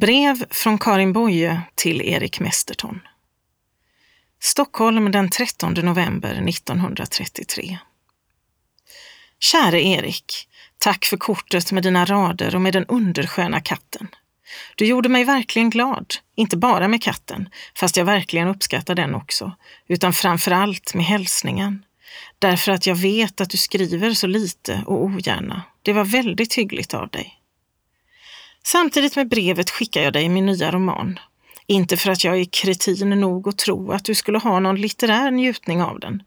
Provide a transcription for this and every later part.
Brev från Karin Boye till Erik Mesterton. Stockholm den 13 november 1933. Käre Erik, tack för kortet med dina rader och med den undersköna katten. Du gjorde mig verkligen glad, inte bara med katten, fast jag verkligen uppskattar den också, utan framför allt med hälsningen. Därför att jag vet att du skriver så lite och ogärna. Det var väldigt hyggligt av dig. Samtidigt med brevet skickar jag dig min nya roman. Inte för att jag är kretin nog att tro att du skulle ha någon litterär njutning av den,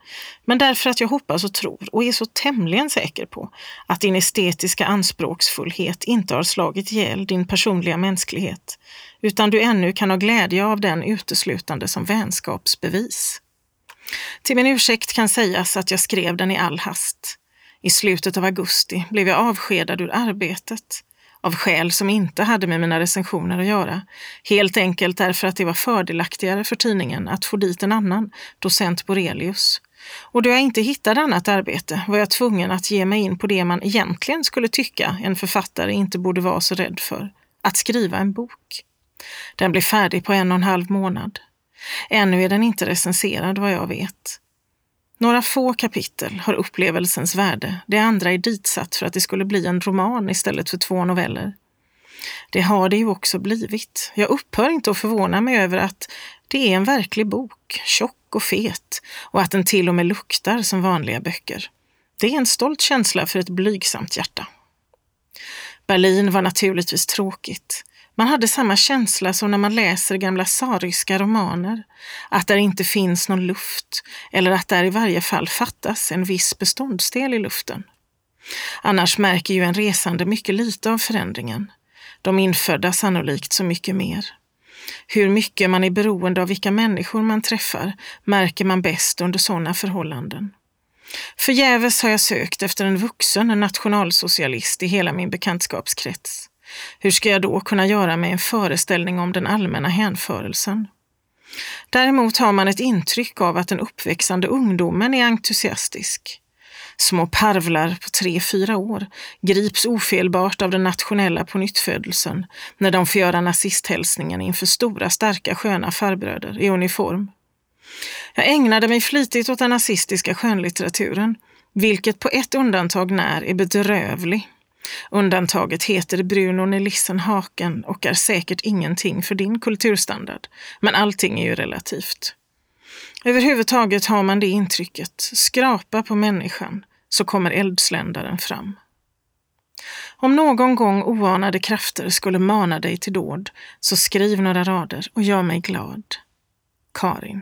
men därför att jag hoppas och tror och är så tämligen säker på att din estetiska anspråksfullhet inte har slagit ihjäl din personliga mänsklighet, utan du ännu kan ha glädje av den uteslutande som vänskapsbevis. Till min ursäkt kan sägas att jag skrev den i all hast. I slutet av augusti blev jag avskedad ur arbetet av skäl som inte hade med mina recensioner att göra. Helt enkelt därför att det var fördelaktigare för tidningen att få dit en annan, docent Borelius. Och då jag inte hittade annat arbete var jag tvungen att ge mig in på det man egentligen skulle tycka en författare inte borde vara så rädd för, att skriva en bok. Den blev färdig på en och en halv månad. Ännu är den inte recenserad vad jag vet. Några få kapitel har upplevelsens värde, det andra är ditsatt för att det skulle bli en roman istället för två noveller. Det har det ju också blivit. Jag upphör inte att förvåna mig över att det är en verklig bok, tjock och fet, och att den till och med luktar som vanliga böcker. Det är en stolt känsla för ett blygsamt hjärta. Berlin var naturligtvis tråkigt. Man hade samma känsla som när man läser gamla sariska romaner, att där inte finns någon luft eller att där i varje fall fattas en viss beståndsdel i luften. Annars märker ju en resande mycket lite av förändringen. De infödda sannolikt så mycket mer. Hur mycket man är beroende av vilka människor man träffar märker man bäst under sådana förhållanden. Förgäves har jag sökt efter en vuxen nationalsocialist i hela min bekantskapskrets. Hur ska jag då kunna göra mig en föreställning om den allmänna hänförelsen? Däremot har man ett intryck av att den uppväxande ungdomen är entusiastisk. Små parvlar på tre, fyra år grips ofelbart av den nationella pånyttfödelsen när de får göra nazisthälsningen inför stora, starka, sköna farbröder i uniform. Jag ägnade mig flitigt åt den nazistiska skönlitteraturen, vilket på ett undantag när är bedrövlig. Undantaget heter Bruno Nelissen Haken och är säkert ingenting för din kulturstandard, men allting är ju relativt. Överhuvudtaget har man det intrycket, skrapa på människan så kommer eldsländaren fram. Om någon gång oanade krafter skulle mana dig till dåd, så skriv några rader och gör mig glad. Karin